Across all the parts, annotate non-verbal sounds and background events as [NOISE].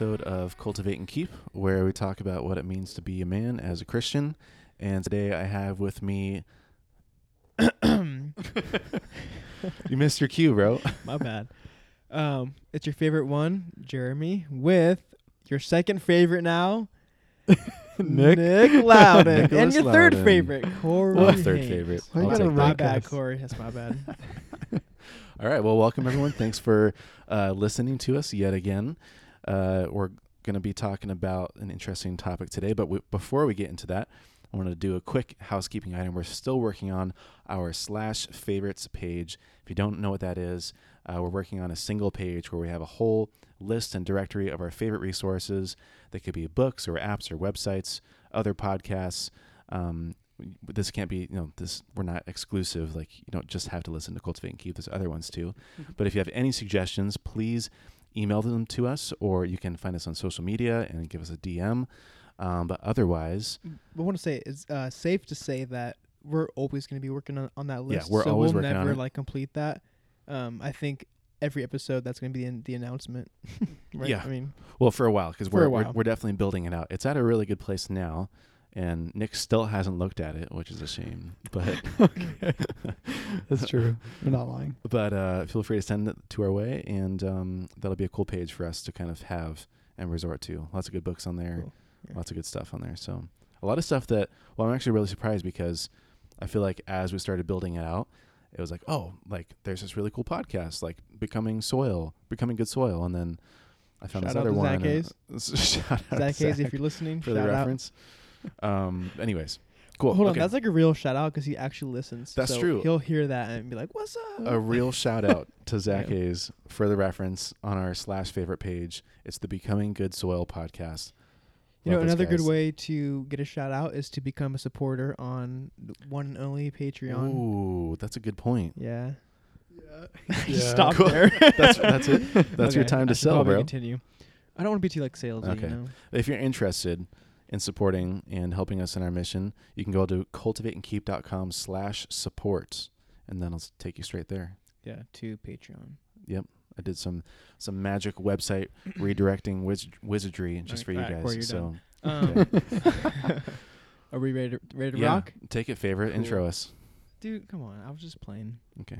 another episode of Cultivate and Keep, where we talk about what it means to be a man as a Christian. And today I have with me. [COUGHS] you missed your cue, bro. [LAUGHS] My bad. Um, it's your favorite one, Jeremy, with your second favorite now, [LAUGHS] Nick? Nick Loudon, [LAUGHS] and Nicholas your third Loudon. favorite, Corey. Oh, third Haynes. favorite. Why you I'll gotta take My bad, Corey. That's my bad. All right. Well, welcome everyone. Thanks for uh, listening to us yet again. Uh, we're going to be talking about an interesting topic today, but w- before we get into that, I want to do a quick housekeeping item. We're still working on our slash favorites page. If you don't know what that is, uh, we're working on a single page where we have a whole list and directory of our favorite resources. That could be books or apps or websites, other podcasts. Um, this can't be, you know, this we're not exclusive. Like you don't just have to listen to Cultivate and Keep. There's other ones too. But if you have any suggestions, please email them to us, or you can find us on social media and give us a DM. Um, but otherwise, I want to say it's uh, safe to say that we're always going to be working on, on that list. Yeah, we're so always we'll working on never it. like complete that. Um, I think every episode that's going to be in the announcement. [LAUGHS] right? Yeah. I mean, well, for a while, because we're, we're we're definitely building it out. It's at a really good place now, and Nick still hasn't looked at it, which is a shame. But [LAUGHS] okay. That's true. You're not lying. but uh, feel free to send it to our way, and um, that'll be a cool page for us to kind of have and resort to. Lots of good books on there, Cool. Yeah. lots of good stuff on there. So a lot of stuff that well, I'm actually really surprised because I feel like as we started building it out, it was like, oh, like there's this really cool podcast, like becoming soil, becoming good soil, and then I found Shout this other one. Zach and- [LAUGHS] shout out to Zach Hayes, if you're listening, for the shout out. Reference. um. Anyways, cool. Hold on, that's like a real shout out because he actually listens. That's So true. He'll hear that and be like, "What's up?" a real shout out to [LAUGHS] Zach Yeah. Hayes for the reference on our slash favorite page. It's the Becoming Good Soil podcast. You know, Love those another good way to get a shout out is to become a supporter on the one and only Patreon. Ooh, that's a good point. Yeah. Yeah. [LAUGHS] Stop Cool. there. [LAUGHS] That's that's it. That's your time to should sell, probably bro. Continue. I don't want to be too like salesy. Okay. You know? If you're interested in supporting and helping us in our mission, you can go to cultivateandkeep.com slash support, and then I'll take you straight there. Yeah. To Patreon. Yep. I did some some magic website [CLEARS THROAT] redirecting wiz- wizardry just for you Alright, guys. So Um, [LAUGHS] [LAUGHS] are we ready to ready to yeah, rock, take it favorite. Cool. Intro us. dude? Come on. I was just playing. Okay.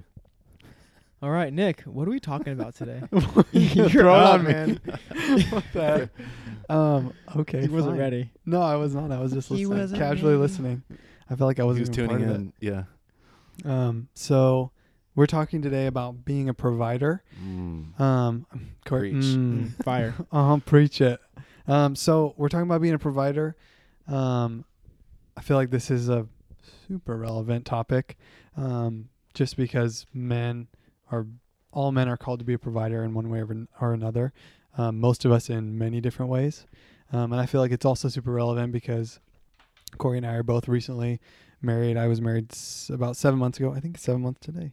All right, Nick. What are we talking about today? [LAUGHS] [LAUGHS] You're You're on, up, man. [LAUGHS] what the heck? Um. Okay. he wasn't fine. ready. No, I was not. I was just He listening, wasn't casually ready. listening. I felt like I wasn't was even tuning part of in. Yeah. it. Um. So we're talking today about being a provider. Mm. Um. Cor- Preach. mm, Fire. uh-huh, preach it. Um, so we're talking about being a provider. Um, I feel like this is a super relevant topic, um, just because men are all men are called to be a provider in one way or, or another. Um, most of us in many different ways, um, and I feel like it's also super relevant because Corey and I are both recently married. I was married s- about seven months ago. I think seven months today.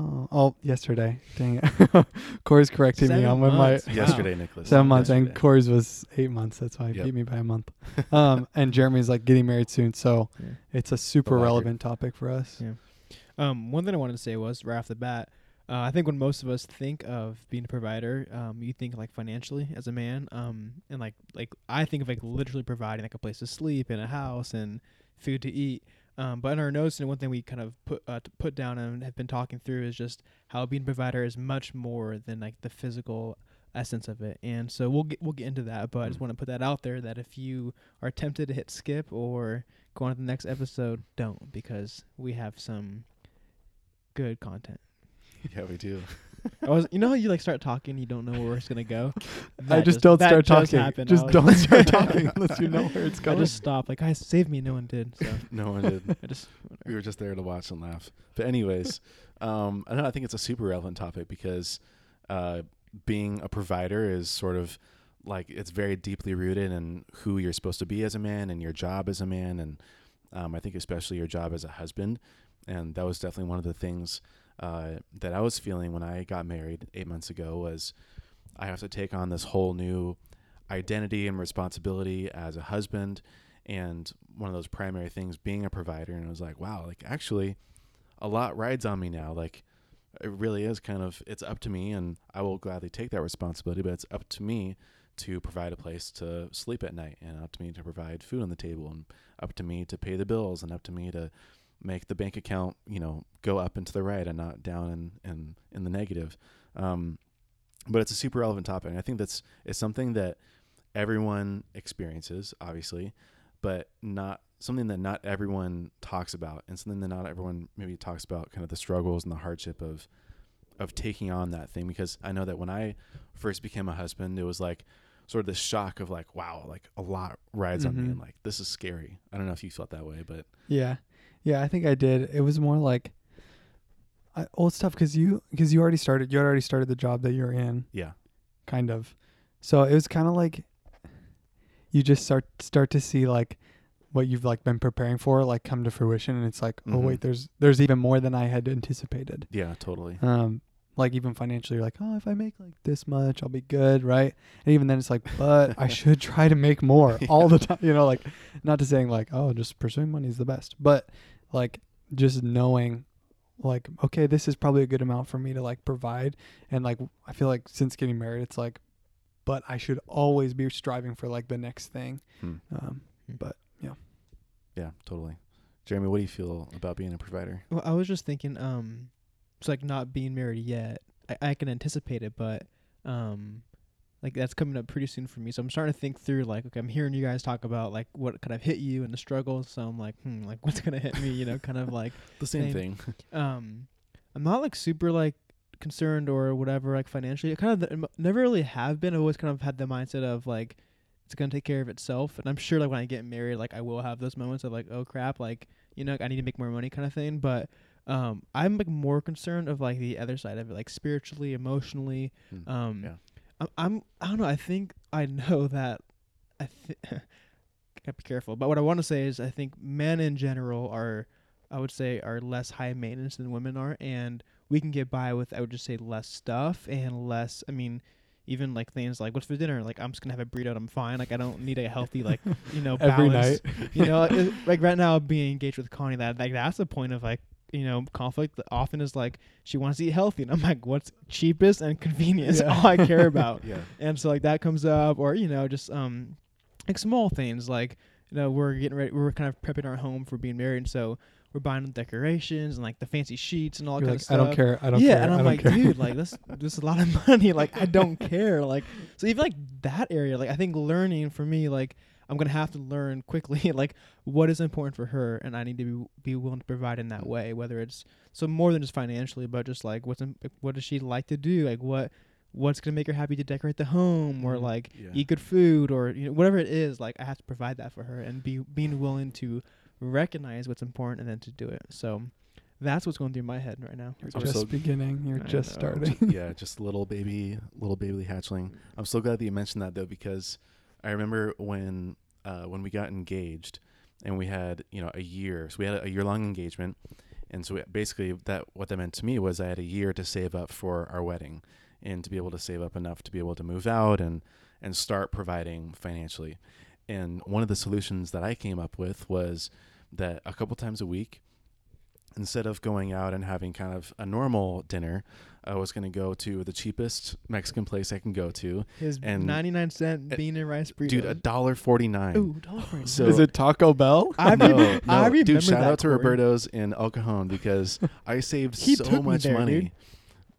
Oh, oh yesterday. Dang it. [LAUGHS] Corey's correcting me Seven on when my months. Wow. [LAUGHS] Yesterday, Nicholas. seven months, and Corey's was eight months. That's why he Yep. beat me by a month. Um, [LAUGHS] and Jeremy's like getting married soon, so Yeah. it's a super relevant topic for us. Yeah. Um, one thing I wanted to say was right off the bat, uh, I think when most of us think of being a provider, um, you think like financially as a man, um, and like like I think of like literally providing like a place to sleep and a house and food to eat. Um, but in our notes and one thing we kind of put uh, put down and have been talking through is just how being a provider is much more than like the physical essence of it. And so we'll get we'll get into that, but I just Mm. want to put that out there that if you are tempted to hit skip or go on to the next episode, don't because we have some good content. Yeah, we do. I was, you know, how you like start talking, you don't know where it's gonna go. [LAUGHS] I That just don't start just talking. Just I was- don't start [LAUGHS] talking unless you know where it's going. I just stopped. Like, guys, save me. No one did. So [LAUGHS] No one did. I just. we were just there to watch and laugh. But anyways, um, I know I think it's a super relevant topic because uh, being a provider is sort of like it's very deeply rooted in who you're supposed to be as a man and your job as a man, and um, I think especially your job as a husband. And that was definitely one of the things uh, that I was feeling when I got married eight months ago was I have to take on this whole new identity and responsibility as a husband and one of those primary things being a provider. And I was like wow like actually a lot rides on me now. Like it really is kind of it's up to me and I will gladly take that responsibility but it's up to me to provide a place to sleep at night and up to me to provide food on the table and up to me to pay the bills and up to me to make the bank account you know go up and to the right and not down and and in the negative um, but it's a super relevant topic and i think that's it's something that everyone experiences obviously but not something that not everyone talks about and something that not everyone maybe talks about kind of the struggles and the hardship of of taking on that thing because I know that when I first became a husband, it was like sort of this shock of like, wow, like a lot rides on me Mhm. and like this is scary. I don't know if you felt that way, but Yeah, yeah, I think I did. It was more like, I, it's tough because you because you already started. You had already started the job that you're in, yeah, kind of. So it was kind of like you just start start to see like what you've like been preparing for like come to fruition, and it's like, oh Mhm. wait, there's there's even more than I had anticipated. yeah, totally. Um, like even financially, you're like, oh, if I make like this much, I'll be good, right? And even then, it's like, but I [LAUGHS] should try to make more [LAUGHS] all the time. You know, like not to saying like, oh, just pursuing money is the best, but like just knowing, like, okay, this is probably a good amount for me to like provide, and like I feel like since getting married, it's like, but I should always be striving for like the next thing. Hmm. Um, Hmm. but Yeah, Yeah, totally. Jeremy, what do you feel about being a provider? Well, I was just thinking, um, it's like not being married yet. I, I can anticipate it, but um, like that's coming up pretty soon for me. So I'm starting to think through like, okay, I'm hearing you guys talk about like what kind of hit you and the struggles. So I'm like, hmm, like [LAUGHS] what's gonna hit me? You know, kind of like, [LAUGHS] The same Same. thing. [LAUGHS] um, I'm not like super like concerned or whatever like financially. I kind of th- never really have been. I've always kind of had the mindset of like it's gonna take care of itself. And I'm sure like when I get married, like I will have those moments of like, oh crap, like you know, I need to make more money kind of thing. But um, I'm like more concerned of like the other side of it, like spiritually, emotionally. Hmm. Um, Yeah. I'm, I'm I don't know. I think I know that I think [LAUGHS] gotta be careful. But what I want to say is I think men in general are I would say are less high maintenance than women are, and we can get by with I would just say less stuff and less. I mean. Even like things like what's for dinner? Like I'm just gonna have a burrito. and I'm fine. Like I don't need a healthy like you know [LAUGHS] balance. every night, you know, [LAUGHS] it, like right now being engaged with Connie, that like that's the point of like you know conflict. that Often is like she wants to eat healthy, and I'm like, what's cheapest and convenience? Yeah. [LAUGHS] All I care about. [LAUGHS] yeah. and so like that comes up, or you know, just um, like small things like you know we're getting ready, we're kind of prepping our home for being married, and so we're buying the decorations and like the fancy sheets and all that you're kind like, of I stuff I don't care. I don't care. yeah, care. and I'm like, care. dude, like this, [LAUGHS] this is a lot of money. Like, I don't care. Like, so even like that area, like I think learning for me, like I'm gonna have to learn quickly, [LAUGHS] like what is important for her, and I need to be, be willing to provide in that way. Whether it's so more than just financially, but just like what's in, what does she like to do? Like what what's gonna make her happy to decorate the home, or Mhm. like Yeah. eat good food, or you know whatever it is. Like I have to provide that for her, and be being willing to recognize what's important and then to do it. So. That's what's going through my head right now. You're I'm just so- beginning. You're I just know. starting. [LAUGHS] yeah, just little baby, little baby hatchling. I'm so glad that you mentioned that though, because I remember when uh, when we got engaged, and we had you know a year, so we had a year long engagement, and so we, basically that what that meant to me was I had a year to save up for our wedding, and to be able to save up enough to be able to move out and and start providing financially. And one of the solutions that I came up with was that a couple times a week, instead of going out and having kind of a normal dinner, I was going to go to the cheapest Mexican place I can go to. His And- 99 cent uh, bean and rice burrito. Dude, a dollar forty nine. Ooh, dollar forty-nine. So- Is it Taco Bell? [LAUGHS] I no, no. I remember dude, shout that, out to Corey. Roberto's in El Cajon because [LAUGHS] I saved He so much there, money. dude.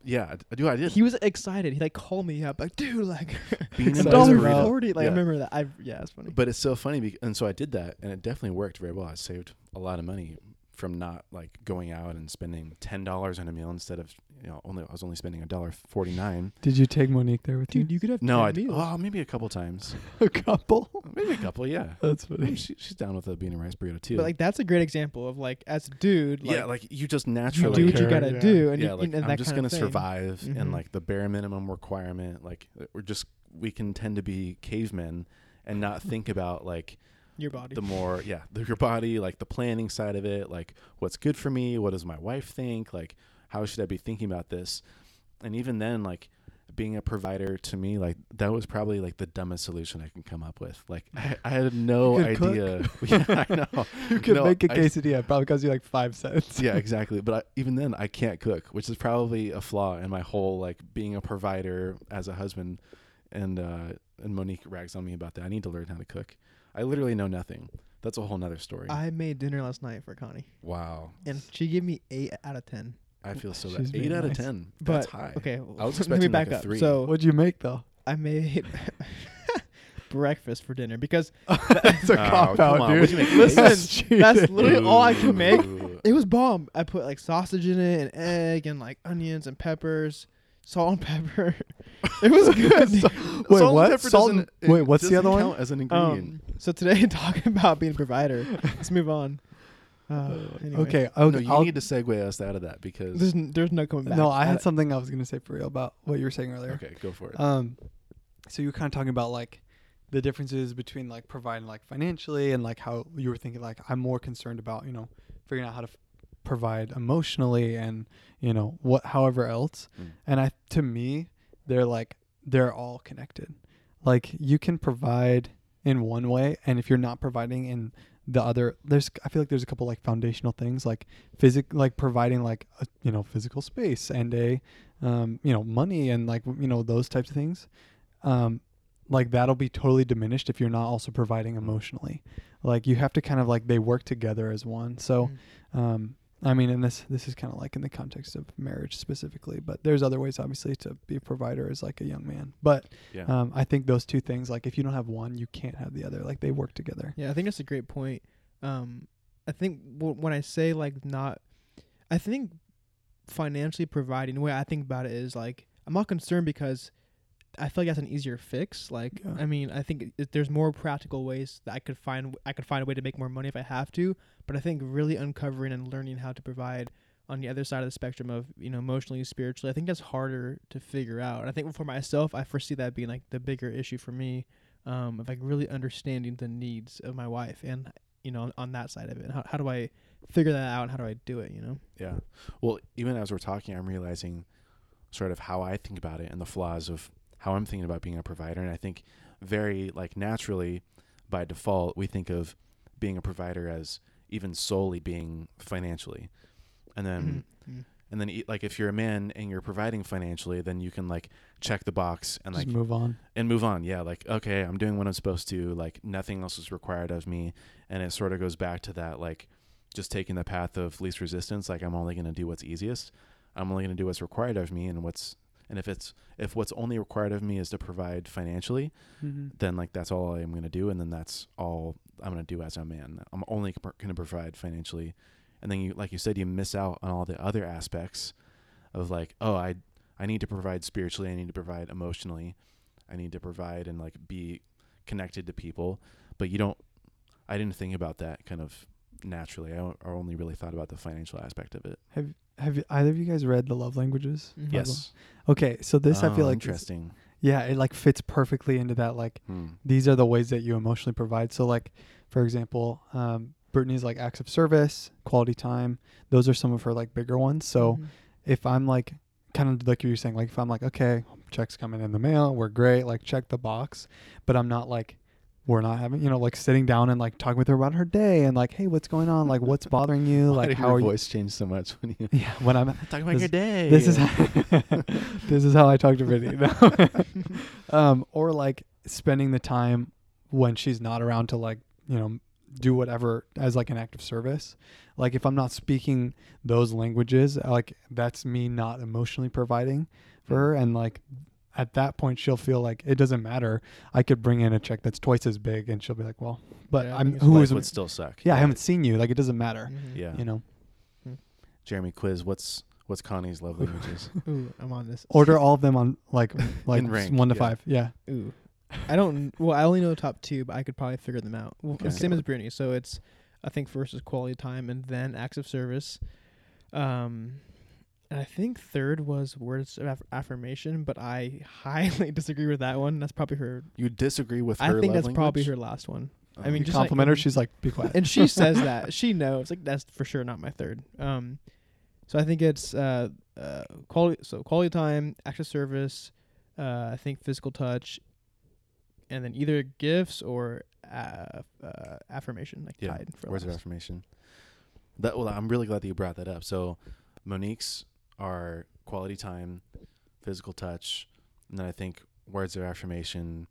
Yeah, I do. I did. He was excited. He like called me up, like, dude, like [LAUGHS] Bean and Excited rice dollar forty. Like Yeah. I remember that. I yeah, it's funny. But it's so funny, bec- and so I did that, and it definitely worked very well. I saved a lot of money from not like going out and spending ten dollars on a meal instead of you know only I was only spending a dollar forty nine. Did you take Monique there with dude, you could have No, 10 meals. oh maybe a couple times. [LAUGHS] A couple. maybe a couple. Yeah, [LAUGHS] That's I mean, funny. she, she's down with a bean and rice burrito too. But like that's a great example of like as a dude, like, yeah, like you just you naturally do what you care, gotta yeah. do, and yeah, you, like and I'm that just kind gonna of thing. survive Mhm. and like the bare minimum requirement. Like we're just we can tend to be cavemen and not think about like your body. the more yeah the, your body like the planning side of it like what's good for me what does my wife think like how should i be thinking about this and even then like being a provider to me like that was probably like the dumbest solution i can come up with like i, I had no idea [LAUGHS] [LAUGHS] yeah i know You could No, make a I- quesadilla. It probably cost you like five cents. yeah [LAUGHS] exactly but I, even then i can't cook which is probably a flaw in my whole like being a provider as a husband and uh, and Monique rags on me about that. I need to learn how to cook. I literally know nothing. That's a whole nother story. I made dinner last night for Connie, wow, and she gave me eight out of ten. I feel so She's bad. being Eight out of ten. But That's high. okay, I was [LAUGHS] let me expecting back like a up. three. So What'd you make though? I made [LAUGHS] breakfast for dinner because [LAUGHS] That's a Oh, cop come out, on. dude. What'd you make? Listen, That's that's literally all I can make. Ooh. it was bomb. I put like sausage in it and egg and like onions and peppers, salt and pepper. it was [LAUGHS] good. So- Salt wait, and what? pepper Salt doesn't- and, wait, what's the other doesn't one? As an ingredient. um, so today [LAUGHS] talking about being a provider. Let's move on. Uh, anyway. Okay, no, okay. you I'll- need to segue us out of that because. There's n- there's no coming back. no, I had something I was gonna say for real about what you were saying earlier. okay, go for it. Um, so you were kind of talking about like the differences between like providing like financially and like how you were thinking like I'm more concerned about you know figuring out how to f- provide emotionally and you know what however else. Mm. And I to me they're like they're all connected. Like you can provide in one way, and if you're not providing in the other, there's I feel like there's a couple like foundational things like physic like providing like a, you know physical space and a um, you know money and like you know those types of things. Um, like that'll be totally diminished if you're not also providing emotionally. Like you have to kind of like they work together as one. So Mm. um, I mean, and this this is kind of like in the context of marriage specifically, but there's other ways obviously to be a provider as like a young man. But yeah. um, I think those two things, like if you don't have one, you can't have the other. Like they work together. Yeah, I think that's a great point. Um, I think w- when I say like not, I think financially providing the way I think about it is like I'm not concerned because I feel like that's an easier fix. Like Yeah. I mean, I think it, there's more practical ways that I could find. I could find a way to make more money if I have to. But I think really uncovering and learning how to provide on the other side of the spectrum of you know emotionally, spiritually, I think that's harder to figure out. And I think for myself, I foresee that being like the bigger issue for me um, of like really understanding the needs of my wife and you know on, on that side of it. How, how do I figure that out and how do I do it? You know. Yeah. Well, even as we're talking, I'm realizing sort of how I think about it and the flaws of how I'm thinking about being a provider. And I think very like naturally by default, we think of being a provider as even solely being financially. And then Mhm. and then e- like if you're a man and you're providing financially, then you can like check the box and Just like move on. and move on. Yeah, like okay, I'm doing what I'm supposed to. Like nothing else is required of me, and it sort of goes back to that like just taking the path of least resistance. Like I'm only going to do what's easiest. I'm only going to do what's required of me, and what's and if it's if what's only required of me is to provide financially, Mm-hmm. then like that's all I'm going to do, and then that's all I'm going to do as a man. I'm only going to provide financially, and then you like you said, you miss out on all the other aspects of like, oh, I I need to provide spiritually, I need to provide emotionally, I need to provide and like be connected to people, but you don't. I didn't think about that kind of naturally. I only really thought about the financial aspect of it. Have Have you, either of you guys read the Love Languages? Mhm. Yes, Okay, so this I Oh, feel like interesting. yeah, it like fits perfectly into that like Hmm. these are the ways that you emotionally provide. So like for example, um Brittany's like acts of service, quality time. Those are some of her like bigger ones. So Mhm. if I'm like kind of like you were saying, like if I'm like, okay, checks coming in the mail, we're great, like check the box, but I'm not like we're not having, you know, like sitting down and like talking with her about her day and like, hey, what's going on? Like, what's [LAUGHS] bothering you? Like, how your voice changed so much when you you? [LAUGHS] Yeah, when I'm [LAUGHS] talking about This- your day? this is this is how I talk to Brittany. No. um, or like spending the time when she's not around to like you know do whatever as like an act of service. Like if I'm not speaking those languages, like that's me not emotionally providing for her, and like at that point she'll feel like it doesn't matter. I could bring in a check that's twice as big, and she'll be like, well, but Yeah, I I'm think it's who life is would still suck. yeah, I haven't seen you. Like it doesn't matter. Mhm. Yeah. You know, Jeremy quiz. What's what's Connie's love languages? [LAUGHS] Ooh, I'm on this. order all of them on like [LAUGHS] like In rank, one to yeah. five. Yeah. Ooh. I don't. Well, I only know the top two, but I could probably figure them out. Well, Okay. same as Brittany. So it's, I think first is quality time, and then acts of service. Um, and I think third was words of aff- affirmation, but I [LAUGHS] highly disagree with that one. That's probably her. You disagree with her I think that's probably language? her last one. I Oh. mean, You just like- compliment her. and- [LAUGHS] She's like, be quiet. and she [LAUGHS] says that she knows. Like that's for sure not my third. Um, so I think it's uh, uh quality. So quality time, of service. Uh, I think physical touch, and then either gifts or uh, uh affirmation, like Yeah, tied for words of affirmation. That well, I'm really glad that you brought that up. So, Monique's are quality time, physical touch, and then I think words of affirmation,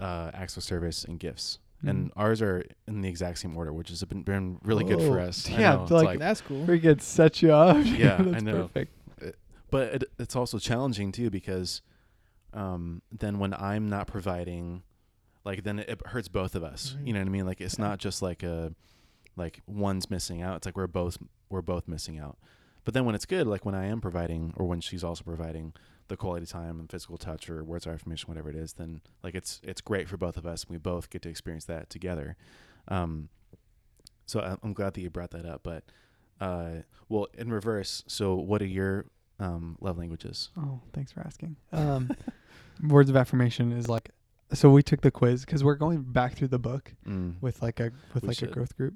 uh, acts of service, and gifts. Mm. And ours are in the exact same order, which has been, been really good for Oh, us. Yeah, know, it's like- That's cool. We could set you up. [LAUGHS] Yeah, I That's know. Perfect. but it, it's also challenging too because um, then when I'm not providing, like then it hurts both of us. Mhm. You know what I mean? Like it's Yeah. not just like a like one's missing out. It's like we're both we're both missing out. But then when it's good, like when I am providing or when she's also providing the quality time and physical touch or words of affirmation, whatever it is, then like it's it's great for both of us. And we both get to experience that together. Um, so I- I'm glad that you brought that up. But uh, well, in reverse, so what are your um, love languages? Oh, thanks for asking. Um, [LAUGHS] words of affirmation is like, so we took the quiz because we're going back through the book Mm. with like a with We like should. a growth group,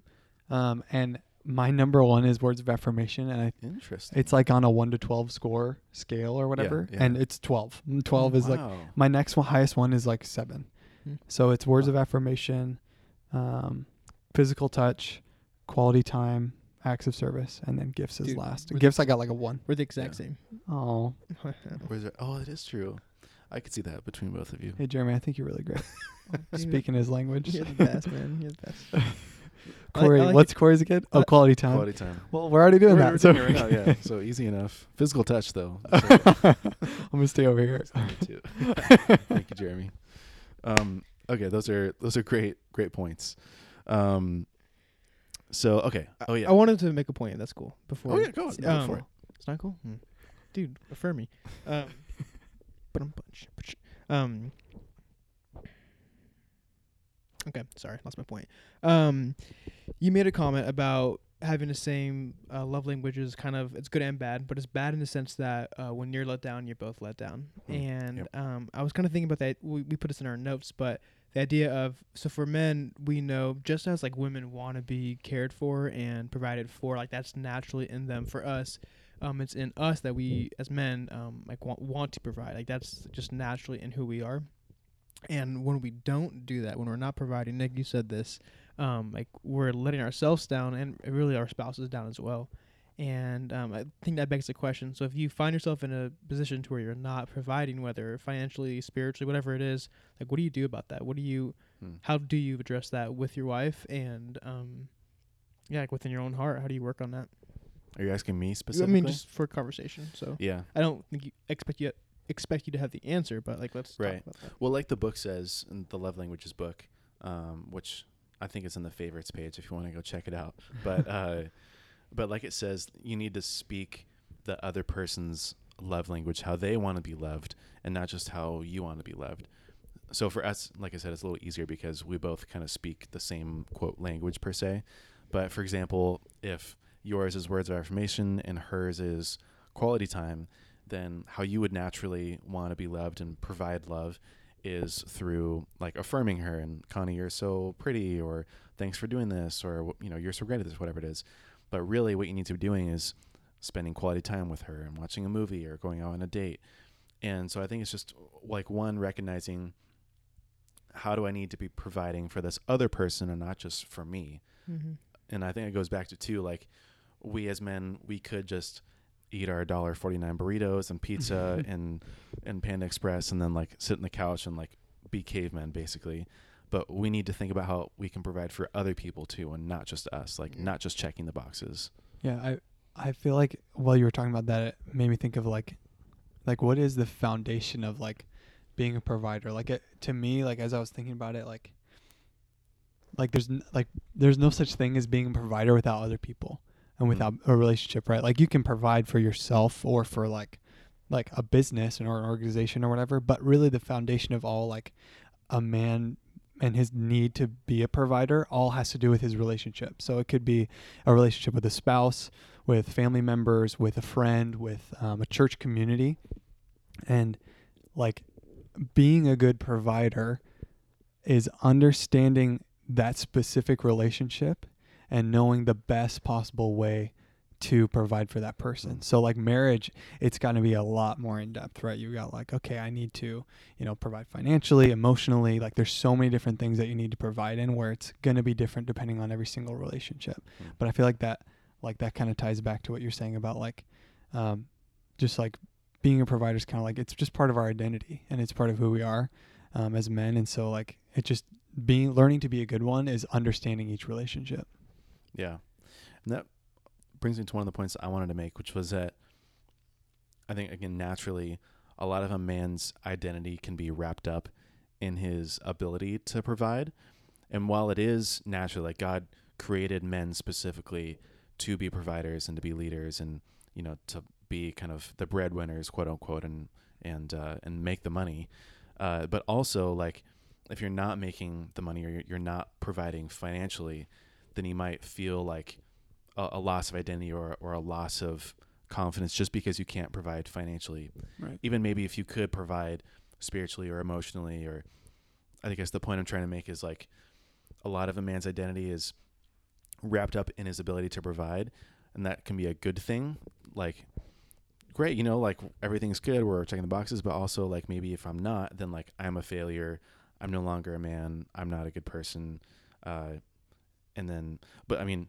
um, and my number one is words of affirmation, and I Interesting. it's like on a one to twelve score scale or whatever, yeah. and it's twelve. Mm, Twelve is like my next one, highest one is like seven. Hmm. So it's words Wow. of affirmation, um, physical touch, quality time, acts of service, and then gifts is last. Gifts I got like a one. We're the exact Yeah. same. [LAUGHS] Oh? Oh, it is true. I could see that between both of you. hey Jeremy, I think you're really great. Dude, [LAUGHS] Speaking his language. You're the best, man. You're the best. [LAUGHS] I like- Corey, I like what's Corey's again? Oh, Uh, quality time. Quality time. Well, we're already doing We're- that. we're so doing it right now, yeah. So easy enough. Physical touch, though. [LAUGHS] I'm gonna stay over here. Too. [LAUGHS] Thank you, Jeremy. Um, okay, those are those are great great points. Um, so okay. Oh yeah. I wanted to make a point. That's cool. Before. Oh, yeah, go on, go Um, for it. It's not cool, Hmm. dude. Affirm me. Um, but I'm bunch. Um. Okay, sorry, lost my point. Um, you made a comment about having the same uh, love languages. Kind of, it's good and bad, but it's bad in the sense that uh, when you're let down, you're both let down. Mm, And yep. um, I was kind of thinking about that. We, we put this in our notes, but the idea of so for men, we know just as like women want to be cared for and provided for, like that's naturally in them. For us, um, it's in us that we as men um like want want to provide. Like that's just naturally in who we are. And when we don't do that, when we're not providing, Nick, you said this, um, like we're letting ourselves down and really our spouses down as well. And um, I think that begs the question. So if you find yourself in a position to where you're not providing, whether financially, spiritually, whatever it is, like what do you do about that? What do you, Hmm. how do you address that with your wife and, um, yeah, like within your own heart? How do you work on that? Are you asking me specifically? I mean, just for conversation. So yeah. I don't think you expect you expect you to have the answer, but like let's Right. talk about that. Well, like the book says in the Love Languages book, um, which I think is in the favorites page if you want to go check it out. But [LAUGHS] uh, but like it says, you need to speak the other person's love language, how they want to be loved, and not just how you want to be loved. So for us, like I said, it's a little easier because we both kind of speak the same quote language per se. But for example, if yours is words of affirmation and hers is quality time, then how you would naturally want to be loved and provide love is through like affirming her and Connie, you're so pretty, or thanks for doing this, or you know, you're so great at this, whatever it is. But really, what you need to be doing is spending quality time with her and watching a movie or going out on a date. And so I think it's just like one recognizing how do I need to be providing for this other person and not just for me. Mm-hmm. And I think it goes back to two like we as men we could just eat our dollar forty nine burritos and pizza mm-hmm. and and Panda Express and then like sit on the couch and like be cavemen basically. But we need to think about how we can provide for other people too and not just us, like not just checking the boxes. Yeah, I I feel like while you were talking about that, it made me think of like, like what is the foundation of like being a provider? Like it, to me, like as I was thinking about it, like, like there's n- like there's no such thing as being a provider without other people and Mm. without a relationship, right? Like you can provide for yourself or for like, like a business or an organization or whatever, but really the foundation of all like a man and his need to be a provider all has to do with his relationship. So it could be a relationship with a spouse, with family members, with a friend, with um, a church community. And like being a good provider is understanding that specific relationship and knowing the best possible way to provide for that person. So like marriage, it's got to be a lot more in depth, right? You got like, okay, I need to, you know, provide financially, emotionally, like there's so many different things that you need to provide in where it's going to be different depending on every single relationship. Mm. But I feel like that like that kind of ties back to what you're saying about like um just like being a provider is kind of like it's just part of our identity and it's part of who we are um, as men. And so like it just being learning to be a good one is understanding each relationship. Yeah. And that brings me to one of the points I wanted to make, which was that I think, again, naturally, a lot of a man's identity can be wrapped up in his ability to provide. And while it is naturally, like God created men specifically to be providers and to be leaders and, you know, to be kind of the breadwinners, quote unquote, and, and, uh, and make the money. Uh, but also, like, if you're not making the money or you're, you're not providing financially, then you might feel like a, a loss of identity or, or a loss of confidence just because you can't provide financially. Right. Even maybe if you could provide spiritually or emotionally, or I guess the point I'm trying to make is like a lot of a man's identity is wrapped up in his ability to provide, and that can be a good thing. Like, great, you know, like everything's good, we're checking the boxes, but also like maybe if I'm not, then like I'm a failure. I'm no longer a man. I'm not a good person. Uh, and then, but I mean,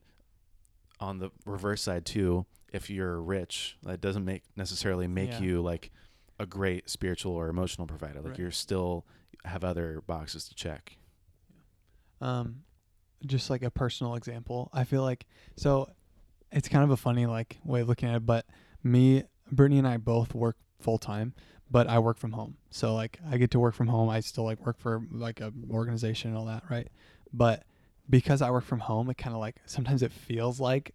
on the reverse side too, if you're rich, that doesn't make necessarily make Yeah. you like a great spiritual or emotional provider. Like Right. you're still have other boxes to check. um just like a personal example i feel like so it's kind of a funny like way of looking at it but me brittany and i both work full time but i work from home so like i get to work from home i still like work for like a organization and all that right but because i work from home it kind of like sometimes it feels like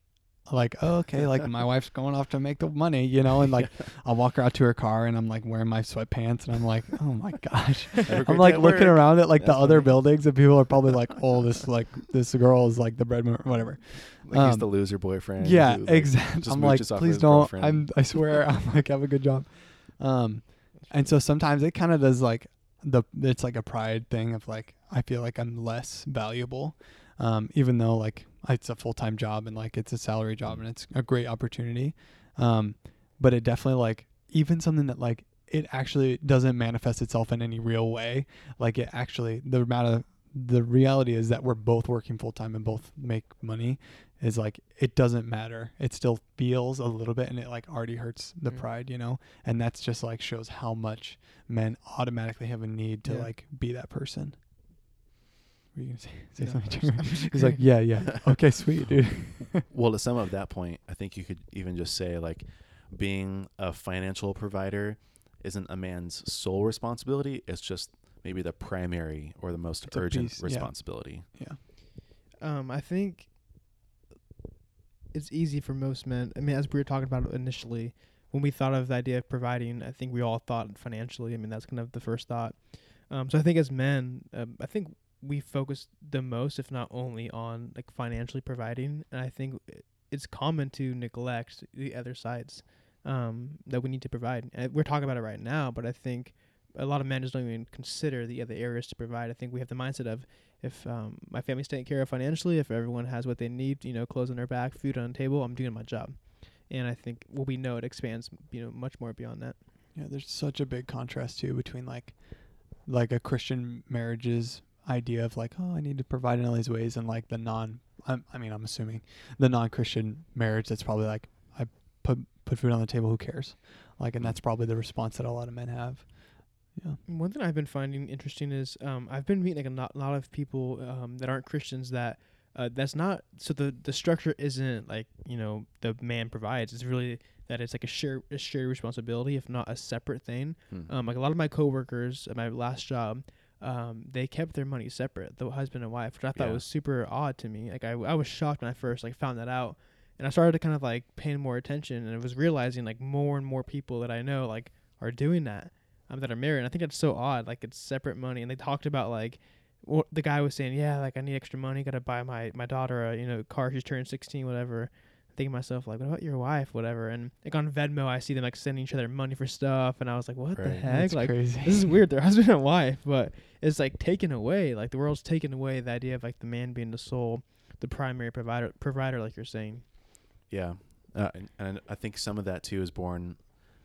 like oh, okay like my [LAUGHS] wife's going off to make the money you know and like [LAUGHS] i'll walk her out to her car and i'm like wearing my sweatpants and i'm like oh my [LAUGHS] gosh I'm like looking work. around at like the That's other funny. buildings and people are probably like, oh, this like this girl is like the breadwinner, whatever. Like he's um, the loser boyfriend. yeah, who, like, exactly. I'm like, please don't. girlfriend. I'm. I swear, I'm like, have a good job. Um, and so sometimes it kind of does like the it's like a pride thing of like I feel like I'm less valuable, um, even though like it's a full time job and like it's a salary job and it's a great opportunity, um, but it definitely like even something that like it actually doesn't manifest itself in any real way. Like it actually the amount of the reality is that we're both working full time and both make money is like it doesn't matter. It still feels a little bit and it like already hurts the Mm. pride, you know? And that's just like shows how much men automatically have a need to Yeah. like be that person. Were you gonna say, [LAUGHS] say No, something? I'm just- Jeremy? I'm just He's like, yeah, yeah. Okay, sweet, dude. [LAUGHS] [LAUGHS] Well, to sum up that point, I think you could even just say like being a financial provider isn't a man's sole responsibility. It's just maybe the primary or the most It's urgent piece, yeah. responsibility. Um, I think it's easy for most men. I mean, as we were talking about initially, when we thought of the idea of providing, I think we all thought financially. I mean, that's kind of the first thought. Um, so I think as men, um, I think we focus the most, if not only, on like financially providing, and I think it's common to neglect the other sides um, that we need to provide. And we're talking about it right now, but I think a lot of men just don't even consider the other areas to provide. I think we have the mindset of if um, my family's taken care of financially, if everyone has what they need, you know, clothes on their back, food on the table, I'm doing my job. And I think well, we know it expands, you know, much more beyond that. Yeah, there's such a big contrast too between like like a Christian marriage's idea of like, oh, I need to provide in all these ways, and like the non. I'm, I mean, I'm assuming the non-Christian marriage that's probably like, I put put food on the table. Who cares? Like, and that's probably the response that a lot of men have. Yeah. One thing I've been finding interesting is um, I've been meeting like a lot, lot of people um, that aren't Christians that uh, that's not so the the structure isn't like you know the man provides. It's really that it's like a shared a shared responsibility, if not a separate thing. Hmm. Um, like a lot of my coworkers at my last job, um, they kept their money separate, the husband and wife, which I thought Yeah. was super odd to me. Like I, I was shocked when I first like found that out, and I started to kind of like paying more attention, and I was realizing like more and more people that I know like are doing that, um, that are married. And I think that's so odd. Like it's separate money, and they talked about like. What the guy was saying, yeah, like I need extra money, gotta buy my my daughter a you know car. She's turned sixteen, whatever thinking to myself like, what about your wife, whatever? And like on Venmo, I see them like sending each other money for stuff, and I was like, what the heck? That's like crazy. this is weird. They're [LAUGHS] husband and wife, but it's like taken away. Like the world's taken away the idea of like the man being the sole, the primary provider, provider, like you're saying. Yeah, uh, and, and I think some of that too is born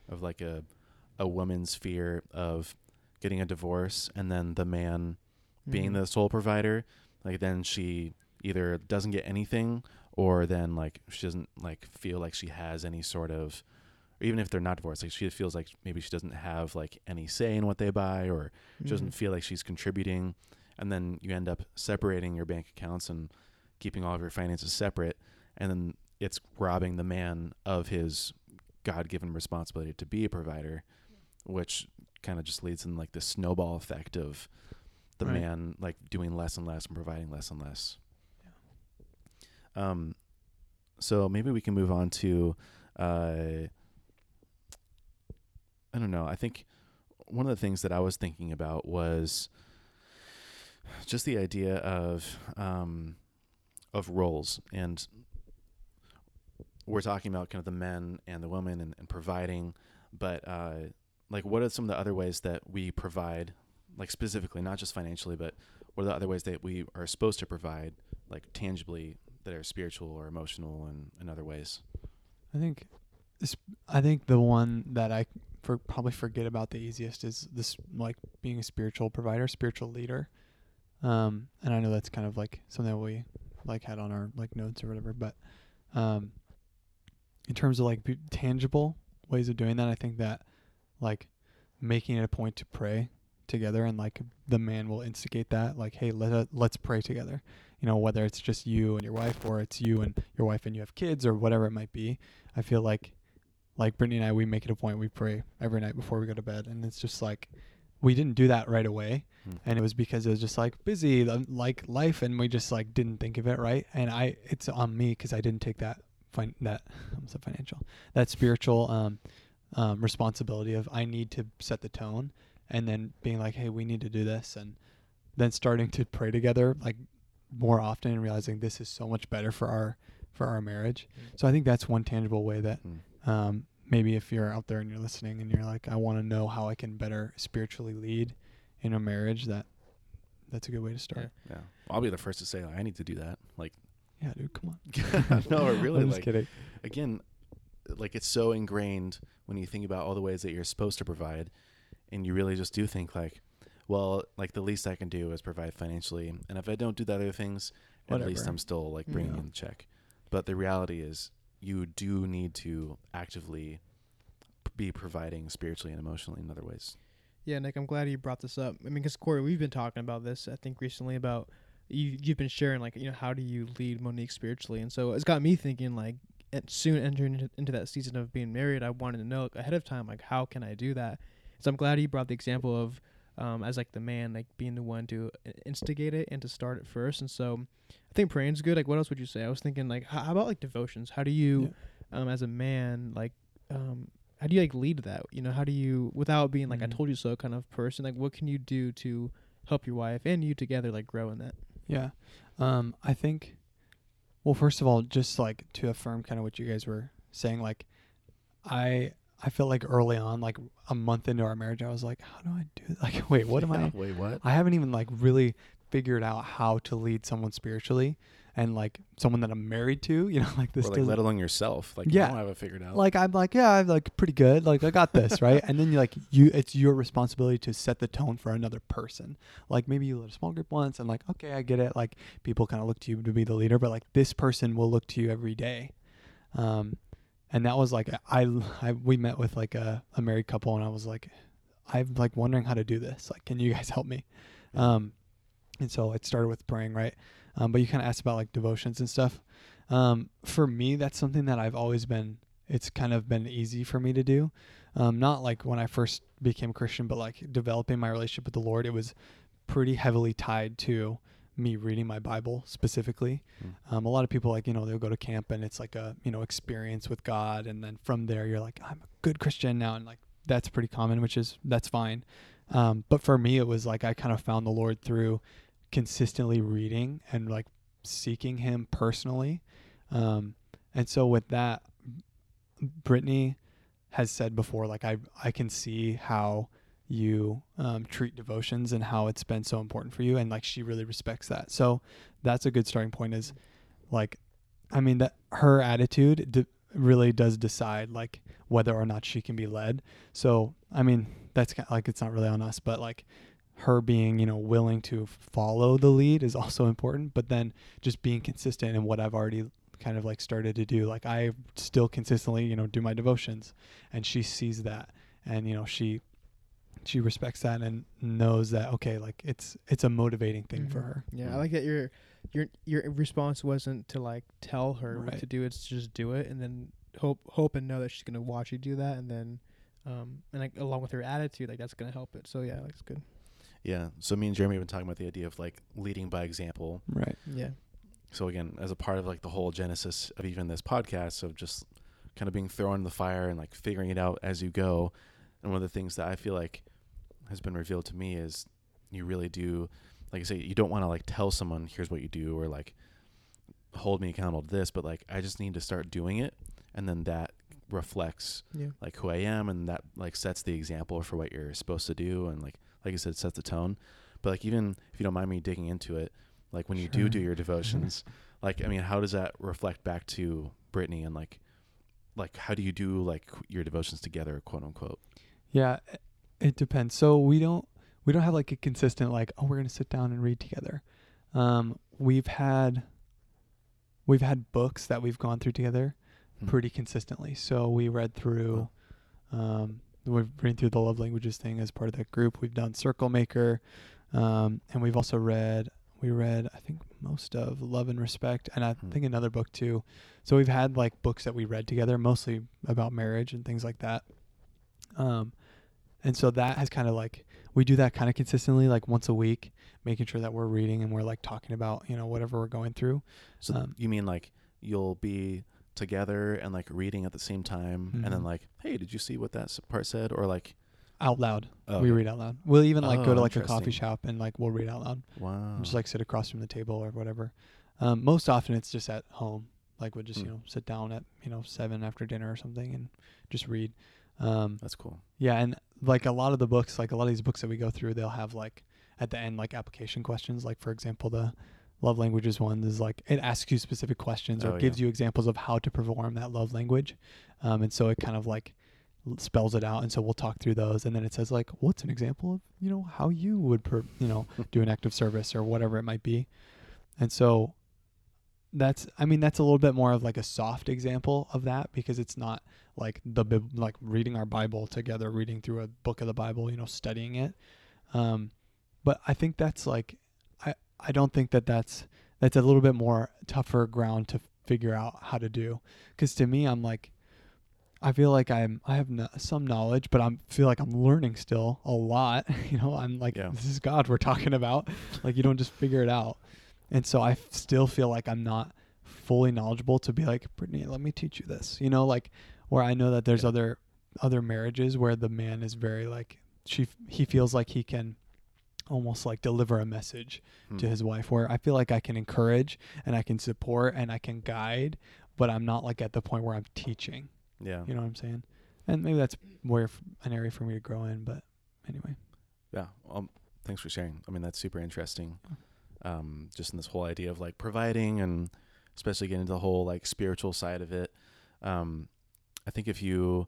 of like a a woman's fear of getting a divorce and then the man being Mhm. the sole provider. Like then she either doesn't get anything or then like she doesn't like feel like she has any sort of or even if they're not divorced, like she feels like maybe she doesn't have like any say in what they buy, or she Mhm. doesn't feel like she's contributing, and then you end up separating your bank accounts and keeping all of your finances separate, and then it's robbing the man of his God-given responsibility to be a provider, which kind of just leads in like the snowball effect of the Right. man like doing less and less and providing less and less. Um, so maybe we can move on to, uh, I don't know. I think one of the things that I was thinking about was just the idea of um, of roles, and we're talking about kind of the men and the women and, and providing, but uh, like, what are some of the other ways that we provide, like specifically, not just financially, but what are the other ways that we are supposed to provide, like tangibly, that are spiritual or emotional and in other ways? I think this. I think the one that I for probably forget about the easiest is this, like being a spiritual provider, spiritual leader. Um, and I know that's kind of like something that we like had on our like notes or whatever, but um, in terms of like b- tangible ways of doing that, I think that like making it a point to pray together and like the man will instigate that like hey let us, let's pray together you know whether it's just you and your wife or it's you and your wife and you have kids or whatever it might be i feel like like brittany and i we make it a point we pray every night before we go to bed. And it's just like we didn't do that right away. Hmm. and it was because it was just like busy like life and we just like didn't think of it right. And i it's on me because i didn't take that fin- that [LAUGHS] I'm so financial that spiritual um um responsibility of i need to set the tone and then being like hey we need to do this. And then starting to pray together like more often and realizing this is so much better for our for our marriage. So i think that's one tangible way that Hmm. um, maybe if you're out there and you're listening and you're like i want to know how i can better spiritually lead in a marriage that that's a good way to start. Yeah, I'll be the first to say like, I need to do that. Like, yeah, dude come on. [LAUGHS] No, really, [LAUGHS] i'm just like kidding. again, like it's so ingrained when you think about all the ways that you're supposed to provide, and you really just do think like, well, like the least I can do is provide financially, and if I don't do the other things, at least I'm still like bringing Yeah. in the check. But the reality is, you do need to actively be providing spiritually and emotionally in other ways. Yeah, Nick, I'm glad you brought this up. I mean, because Corey, we've been talking about this. I think recently about you. You've been sharing like you know how do you lead Monique spiritually, and so it's got me thinking like soon entering into, into that season of being married, I wanted to know like, ahead of time like how can I do that. So I'm glad you brought the example of um, as like the man like being the one to instigate it and to start it first. And so I think praying's good. Like, what else would you say? I was thinking like how, how about like devotions? How do you um, as a man like um, how do you like lead that you know how do you without being like i Mhm. told you so kind of person like what can you do to help your wife and you together like grow in that Yeah. Um, I think, well, first of all, just like to affirm kind of what you guys were saying, like, I, I felt like early on, like a month into our marriage, I was like, how do I do [LAUGHS] Like, wait, what am I? Wait, what? I haven't even like really figured out how to lead someone spiritually and like someone that I'm married to, you [LAUGHS] know, like this or like let alone yourself. Like Yeah. you don't have it figured out. like I'm like, yeah, I'm like pretty good. Like I got this, right? And then you like you it's your responsibility to set the tone for another person. Like maybe you led a small group once and like, okay, I get it. Like people kind of look to you to be the leader, but like this person will look to you every day. Um and that was like I, I we met with like a, a married couple and I was like I'm like wondering how to do this. Like can you guys help me? Um and so it started with praying, right? Um, but you kind of asked about like devotions and stuff. Um, for me, that's something that I've always been. It's kind of been easy for me to do. Um, not like when I first became a Christian, but like developing my relationship with the Lord. It was pretty heavily tied to me reading my Bible specifically. Hmm. Um, a lot of people like you know they'll go to camp and it's like a you know experience with God, and then from there you're like I'm a good Christian now, and like that's pretty common, which is that's fine. Um, but for me, it was like I kind of found the Lord through consistently reading and like seeking Him personally. Um, and so with that, Brittany has said before, like I I can see how you um, treat devotions and how it's been so important for you, and like she really respects that. So that's a good starting point. Is like, I mean that her attitude de- really does decide like whether or not she can be led. So I mean that's kind like it's not really on us, but like her being you know willing to follow the lead is also important. But then just being consistent in what I've already kind of like started to do. Like I still consistently, you know, do my devotions, and she sees that, and you know, she she respects that and knows that okay, like it's it's a motivating thing for Mhm. her. Yeah, I Mm. like that your your your response wasn't to like tell her what to do. It's just do it, and then hope hope and know that she's gonna watch you do that, and then um and like along with her attitude, like that's gonna help it. So yeah, like it's good. Yeah. So me and Jeremy have been talking about the idea of like leading by example. Right. Yeah. So again, as a part of like the whole genesis of even this podcast of just kind of being thrown in the fire and like figuring it out as you go. And one of the things that I feel like has been revealed to me is you really do like I say, you don't want to like tell someone here's what you do or like hold me accountable to this, but like I just need to start doing it and then that reflects Yeah. like who I am and that like sets the example for what you're supposed to do and like like I said sets the tone. But like even if you don't mind me digging into it, like when you do do your devotions, like I mean how does that reflect back to Brittany and like like how do you do like your devotions together, quote unquote? Yeah, it depends. So we don't we don't have like a consistent like oh we're gonna sit down and read together. Um, we've had we've had books that we've gone through together Hmm. pretty consistently. So we read through um, we've read through the love languages thing as part of that group. We've done Circle Maker, um, and we've also read we read I think most of Love and Respect, and I Hmm. think another book too. So we've had like books that we read together, mostly about marriage and things like that. Um, and so that has kind of like we do that kind of consistently, like once a week, making sure that we're reading and we're like talking about you know whatever we're going through. So Um, you mean like you'll be together and like reading at the same time and then Mhm. like, hey, did you see what that part said? Or like, out loud. oh, We okay. read out loud. We'll even like go Oh, to like a coffee shop and like we'll read out loud. Wow. and just like sit across from the table or whatever. Um, most often it's just at home. Like we'll just Hmm. you know sit down at you know seven after dinner or something and just read. Um, That's cool. yeah, and like a lot of the books, like a lot of these books that we go through, they'll have like at the end like application questions. Like for example, the love languages one is like it asks you specific questions or Oh, yeah. gives you examples of how to perform that love language, um, and so it kind of like spells it out and so we'll talk through those and then it says like what's an example of you know how you would per, you know [LAUGHS] do an act of service or whatever it might be and so that's i mean that's a little bit more of like a soft example of that because it's not like the like reading our bible together reading through a book of the bible you know studying it um but i think that's like i i don't think that that's that's a little bit more tougher ground to figure out how to do because to me i'm like I feel like I'm I have no, some knowledge, but I'm feel like I'm learning still a lot. [LAUGHS] You know, I'm like Yeah. this is God we're talking about. like you don't just figure it out, and so I f- still feel like I'm not fully knowledgeable to be like Brittany, let me teach you this. You know, like where I know that there's Yeah. other other marriages where the man is very like she he feels like he can almost like deliver a message to Hmm. his wife where I feel like I can encourage and I can support and I can guide, but I'm not like at the point where I'm teaching. Yeah. You know what I'm saying? And maybe that's where f- an area for me to grow in. But anyway, Yeah. Um, thanks for sharing. I mean, that's super interesting. Um, just in this whole idea of like providing and especially getting into the whole like spiritual side of it. Um, I think if you,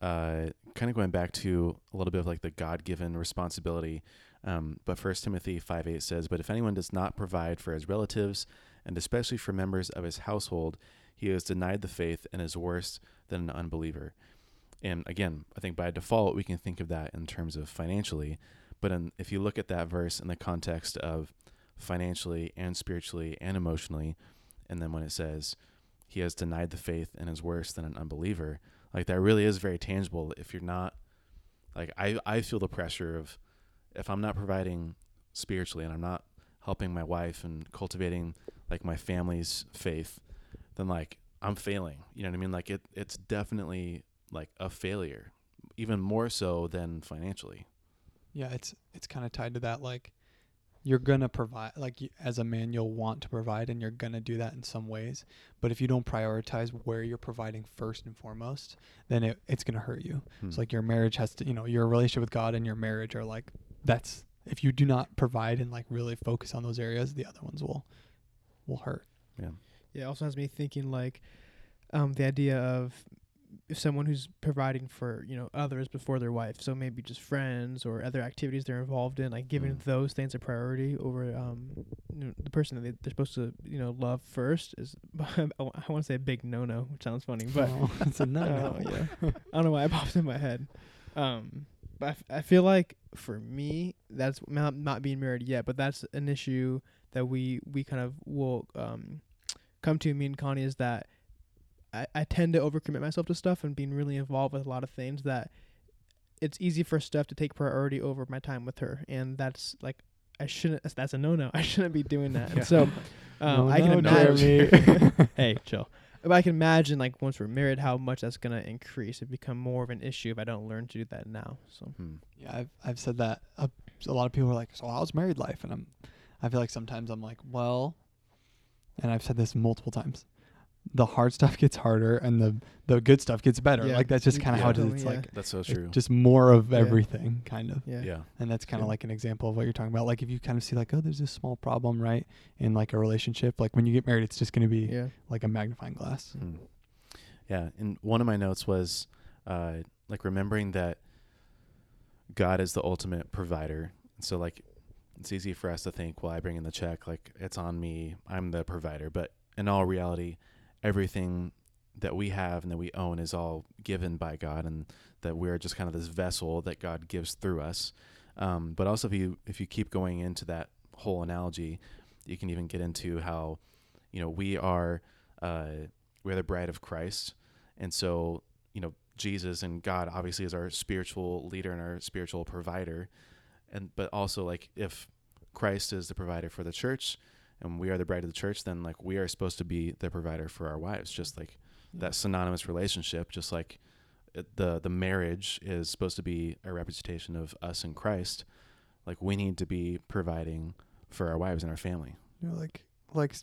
uh, kind of going back to a little bit of like the God given responsibility. Um, but First Timothy 5 8 says, But if anyone does not provide for his relatives, and especially for members of his household, he has denied the faith and is worse than an unbeliever. And again, I think by default, we can think of that in terms of financially. But in, if you look at that verse in the context of financially and spiritually and emotionally, and then when it says he has denied the faith and is worse than an unbeliever, like that really is very tangible. If you're not, like, I, I feel the pressure of if I'm not providing spiritually and I'm not helping my wife and cultivating like my family's faith, then like I'm failing. You know what I mean? Like it, it's definitely like a failure, even more so than financially. yeah, it's it's kind of tied to that. Like you're gonna provide, like as a man, you'll want to provide, and you're gonna do that in some ways. But if you don't prioritize where you're providing first and foremost, then it, it's gonna hurt you. Hmm. It's like your marriage has to, you know, your relationship with God and your marriage are like that's if you do not provide and like really focus on those areas, the other ones will will hurt. yeah. Yeah, it also has me thinking like um, the idea of someone who's providing for you know others before their wife. So maybe just friends or other activities they're involved in, like giving Mm. those things a priority over um you know, the person that they, they're supposed to you know love first is [LAUGHS] I want to say a big no no, which sounds funny, [LAUGHS] but Oh, it's a [LAUGHS] no. uh, yeah. I don't know why it popped in my head. Um, but I, f- I feel like for me, that's not, not being married yet, but that's an issue that we we kind of will um come to. Me and Connie is that I, I tend to overcommit myself to stuff and being really involved with a lot of things that it's easy for stuff to take priority over my time with her, and that's like I shouldn't. that's- That's a no no. [LAUGHS] I shouldn't be doing that. And so [LAUGHS] um, No, I can no, imagine. Jeremy. [LAUGHS] hey, chill. But I can imagine like once we're married, how much that's gonna increase. It become more of an issue if I don't learn to do that now. So Hmm. Yeah, I've I've said that. Uh, a lot of people are like, "So how's married life?" And I'm, I feel like sometimes I'm like, "Well," and I've said this multiple times. The hard stuff gets harder, and the the good stuff gets better. Yeah. Like that's just kind of yeah. how it is. It's yeah. like That's so it's true. just more of Yeah. everything, kind of. yeah, yeah. And that's kind of Yeah. like an example of what you're talking about. Like if you kind of see like, oh, there's this small problem, right, in like a relationship. Like when you get married, it's just going to be yeah, like a magnifying glass. Hmm. Yeah, and one of my notes was uh, like remembering that God is the ultimate provider. So like it's easy for us to think, well, I bring in the check, like it's on me, I'm the provider. But in all reality, everything that we have and that we own is all given by God, and that we're just kind of this vessel that God gives through us. Um, but also, if you if you keep going into that whole analogy, you can even get into how, you know, we are uh, we're the bride of Christ, and so you know Jesus and God obviously is our spiritual leader and our spiritual provider, and but also like if Christ is the provider for the church, and we are the bride of the church, then like we are supposed to be the provider for our wives, just like that synonymous relationship, just like it- the the marriage is supposed to be a representation of us in Christ. Like we need to be providing for our wives and our family. You know, like like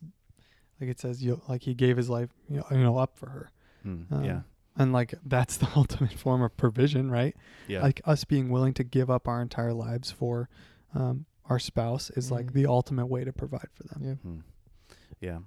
like it says, you like he gave his life, you know, you know up for her. Mm, Um, yeah, And like that's [LAUGHS] the ultimate form of provision, right? yeah, Like us being willing to give up our entire lives for um, our spouse is like Mhm. the ultimate way to provide for them. yeah. Hmm. Yeah.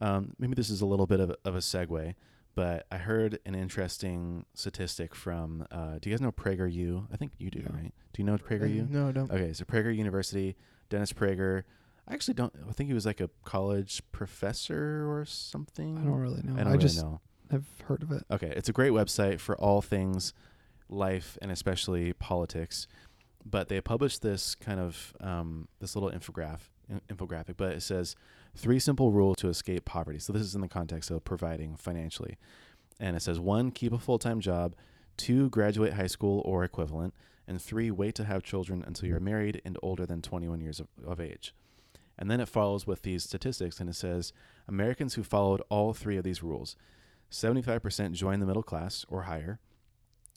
Um, maybe this is a little bit of, a- of a segue, but I heard an interesting statistic from. Uh, do you guys know PragerU? I think you do, No. right? Do you know PragerU? No, don't. Okay, so Prager University, Dennis Prager. I actually don't. I think he was like a college professor or something. I don't really know. I I, don't really just know. I've heard of it. Okay, it's a great website for all things life and especially politics. But they published this kind of um, this little infographic infographic, but it says three simple rules to escape poverty. So this is in the context of providing financially, and it says one, keep a full time job, two, graduate high school or equivalent, and three, wait to have children until you're married and older than 21 years of, of age. And then it follows with these statistics, and it says Americans who followed all three of these rules 75% join the middle class or higher,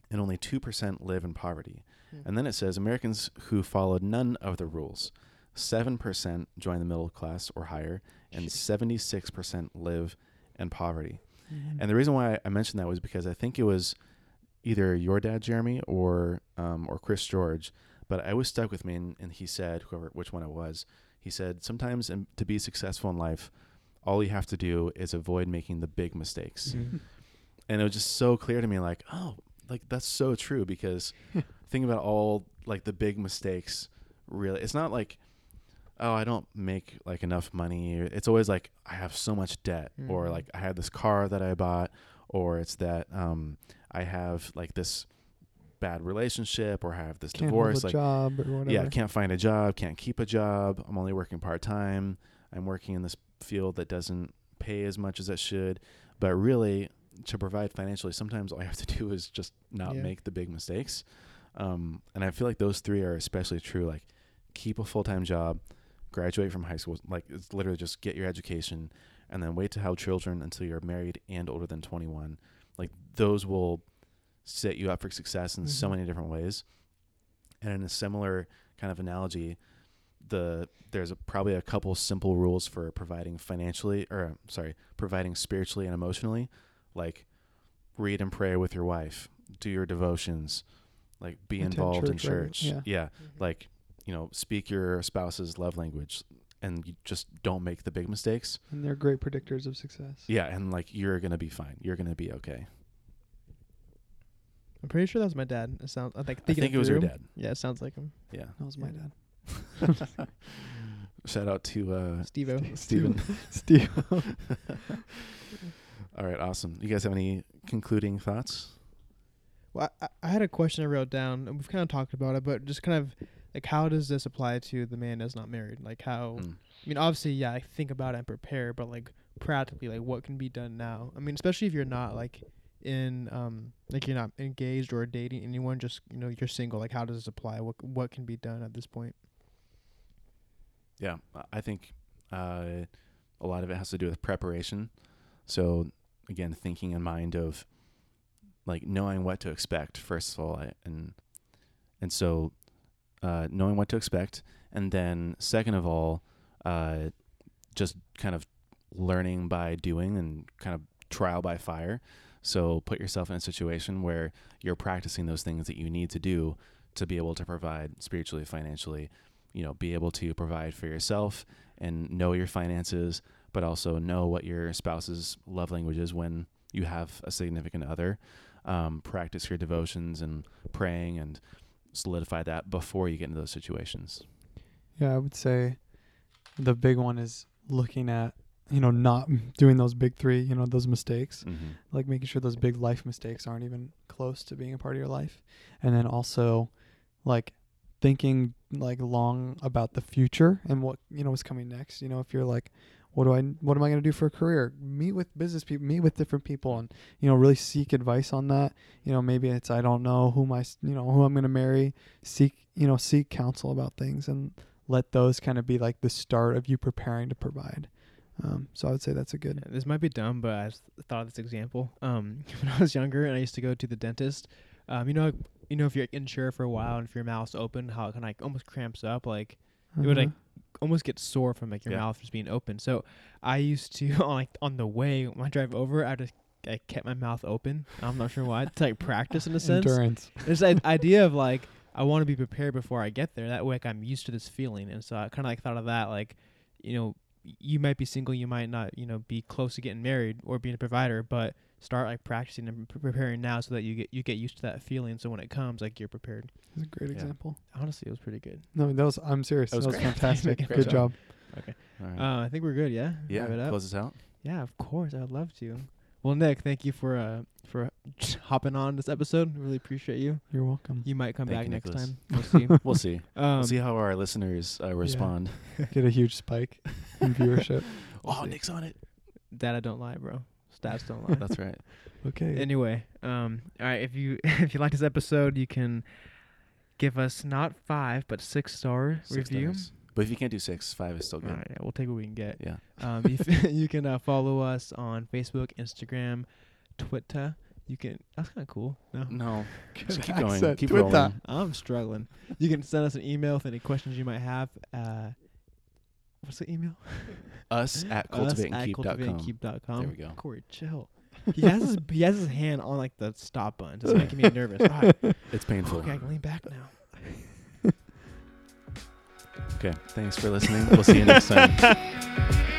and only 2% live in poverty. Hmm. And then it says Americans who followed none of the rules 7% join the middle class or higher, and 76% live in poverty. And the reason why I mentioned that was because I think it was either your dad, Jeremy, or um, or Chris George, but I was stuck with me, and, and he said, whoever which one it was, he said sometimes in, to be successful in life, all you have to do is avoid making the big mistakes Mhm. and it was just so clear to me like oh like that's so true because [LAUGHS] think about all like the big mistakes really it's not like oh i don't make like enough money it's always like i have so much debt or Mhm. like i had this car that i bought or it's that um i have like this bad relationship or I have this Can't divorce a like job or whatever. yeah, can't find a job, can't keep a job. I'm only working part time. I'm working in this field that doesn't pay as much as it should. But really, to provide financially, sometimes all you have to do is just not Yeah. make the big mistakes. Um, and I feel like those three are especially true. Like, keep a full time job, graduate from high school. Like, it's literally just get your education, and then wait to have children until you're married and older than 21. Like, those will set you up for success in so Mhm. many different ways. And in a similar kind of analogy, the there's a, probably a couple simple rules for providing financially or sorry, providing spiritually and emotionally, like read and pray with your wife, do your devotions, like be Attend involved in church regu- church. yeah. yeah, like you know, speak your spouse's love language, and you just don't make the big mistakes. and they're great predictors of success. Yeah, and like you're gonna be fine. You're gonna be okay. I'm pretty sure that was my dad. It sounds. I think. I think it was your dad. Yeah, it sounds like him. Yeah. That was my Yeah. dad. [LAUGHS] Shout out to uh, Steve-O. [LAUGHS] Steven. Steve. [LAUGHS] All right, awesome. You guys have any concluding thoughts? Well, I, I had a question I wrote down, and we've kind of talked about it, but just kind of like, how does this apply to the man that's not married? Like, how? Mm. I mean, obviously, yeah, I think about it and prepare, but like practically, like, what can be done now? I mean, especially if you're not like in, um, like you're not engaged or dating anyone, just you know, you're single. Like, how does this apply? What what can be done at this point? Yeah, I- I think uh, a lot of it has to do with preparation. So again, thinking in mind of like knowing what to expect first of all, I- and and so uh, knowing what to expect, and then second of all, uh, just kind of learning by doing and kind of trial by fire. So put yourself in a situation where you're practicing those things that you need to do to be able to provide spiritually, financially, you know, be able to provide for yourself and know your finances, but also know what your spouse's love language is when you have a significant other. Um, practice your devotions and praying and solidify that before you get into those situations. Yeah, I would say the big one is looking at, you know, not doing those big three, you know, those mistakes. Mm-hmm. Like making sure those big life mistakes aren't even close to being a part of your life. And then also like thinking like long about the future and what, you know, is coming next. You know, if you're like, what do I what am I going to do for a career? Meet with business people, meet with different people and you know, really seek advice on that. You know, maybe it's I don't know who my, you know, who I'm going to marry. Seek, you know, seek counsel about things and let those kind of be like the start of you preparing to provide. Um, so I would say that's a good. This might be dumb, but I thought of this example. Um, [LAUGHS] when I was younger and I used to go to the dentist, um, you know, you know, if you're insured for a while and if your mouth's open, how it kind of like almost cramps up, like It would, like, almost get sore from like your Yeah. mouth just being open. So I used to [LAUGHS] on like on the way when I drive over, I just I kept my mouth open. I'm not sure why to like practice in a [LAUGHS] sense. endurance. There's an [LAUGHS] idea of like I want to be prepared before I get there. That way, like, I'm used to this feeling, and so I kind of like thought of that. Like, you know, you might be single, you might not, you know, be close to getting married or being a provider, but start like practicing and pre- preparing now so that you get you get used to that feeling. So when it comes, like you're prepared. That's a great Yeah. example. Honestly, it was pretty good. No, that was. I'm serious. That That was was, [LAUGHS] fantastic. Great Good job. job. All right. Uh, I think we're good. Yeah. yeah, Wrap it up. close us out. Yeah, of course. I would love to. Well, Nick, thank you for uh for [LAUGHS] hopping on this episode. Really appreciate you. You're welcome. You might come Thank back you, next Nicholas. time. We'll see. [LAUGHS] We'll see. Um, we'll see how our listeners uh, respond. Get a huge spike in viewership. Oh, Nick's on it. that I don't lie, bro. Stats don't lie. That's right. [LAUGHS] Okay. anyway, um, all right. If you [LAUGHS] if you like this episode, you can give us not five but six star Six review. stars. But if you can't do six, five is still good. right, yeah, we'll take what we can get. Yeah. Um, you, f- [LAUGHS] you can uh, follow us on Facebook, Instagram, Twitter. You can. That's kind of cool. No, No, just keep going. Keep Twitter. rolling. I'm struggling. You can send us an email with any questions you might have. Uh, what's the email? Us [GASPS] at cultivateandkeep.com. There we go. Corey, chill. He has his he has his hand on like the stop button. It's making me nervous. Right. [LAUGHS] It's painful. Okay, I can lean back now. [LAUGHS] Okay. Thanks for listening. We'll see you next time. [LAUGHS]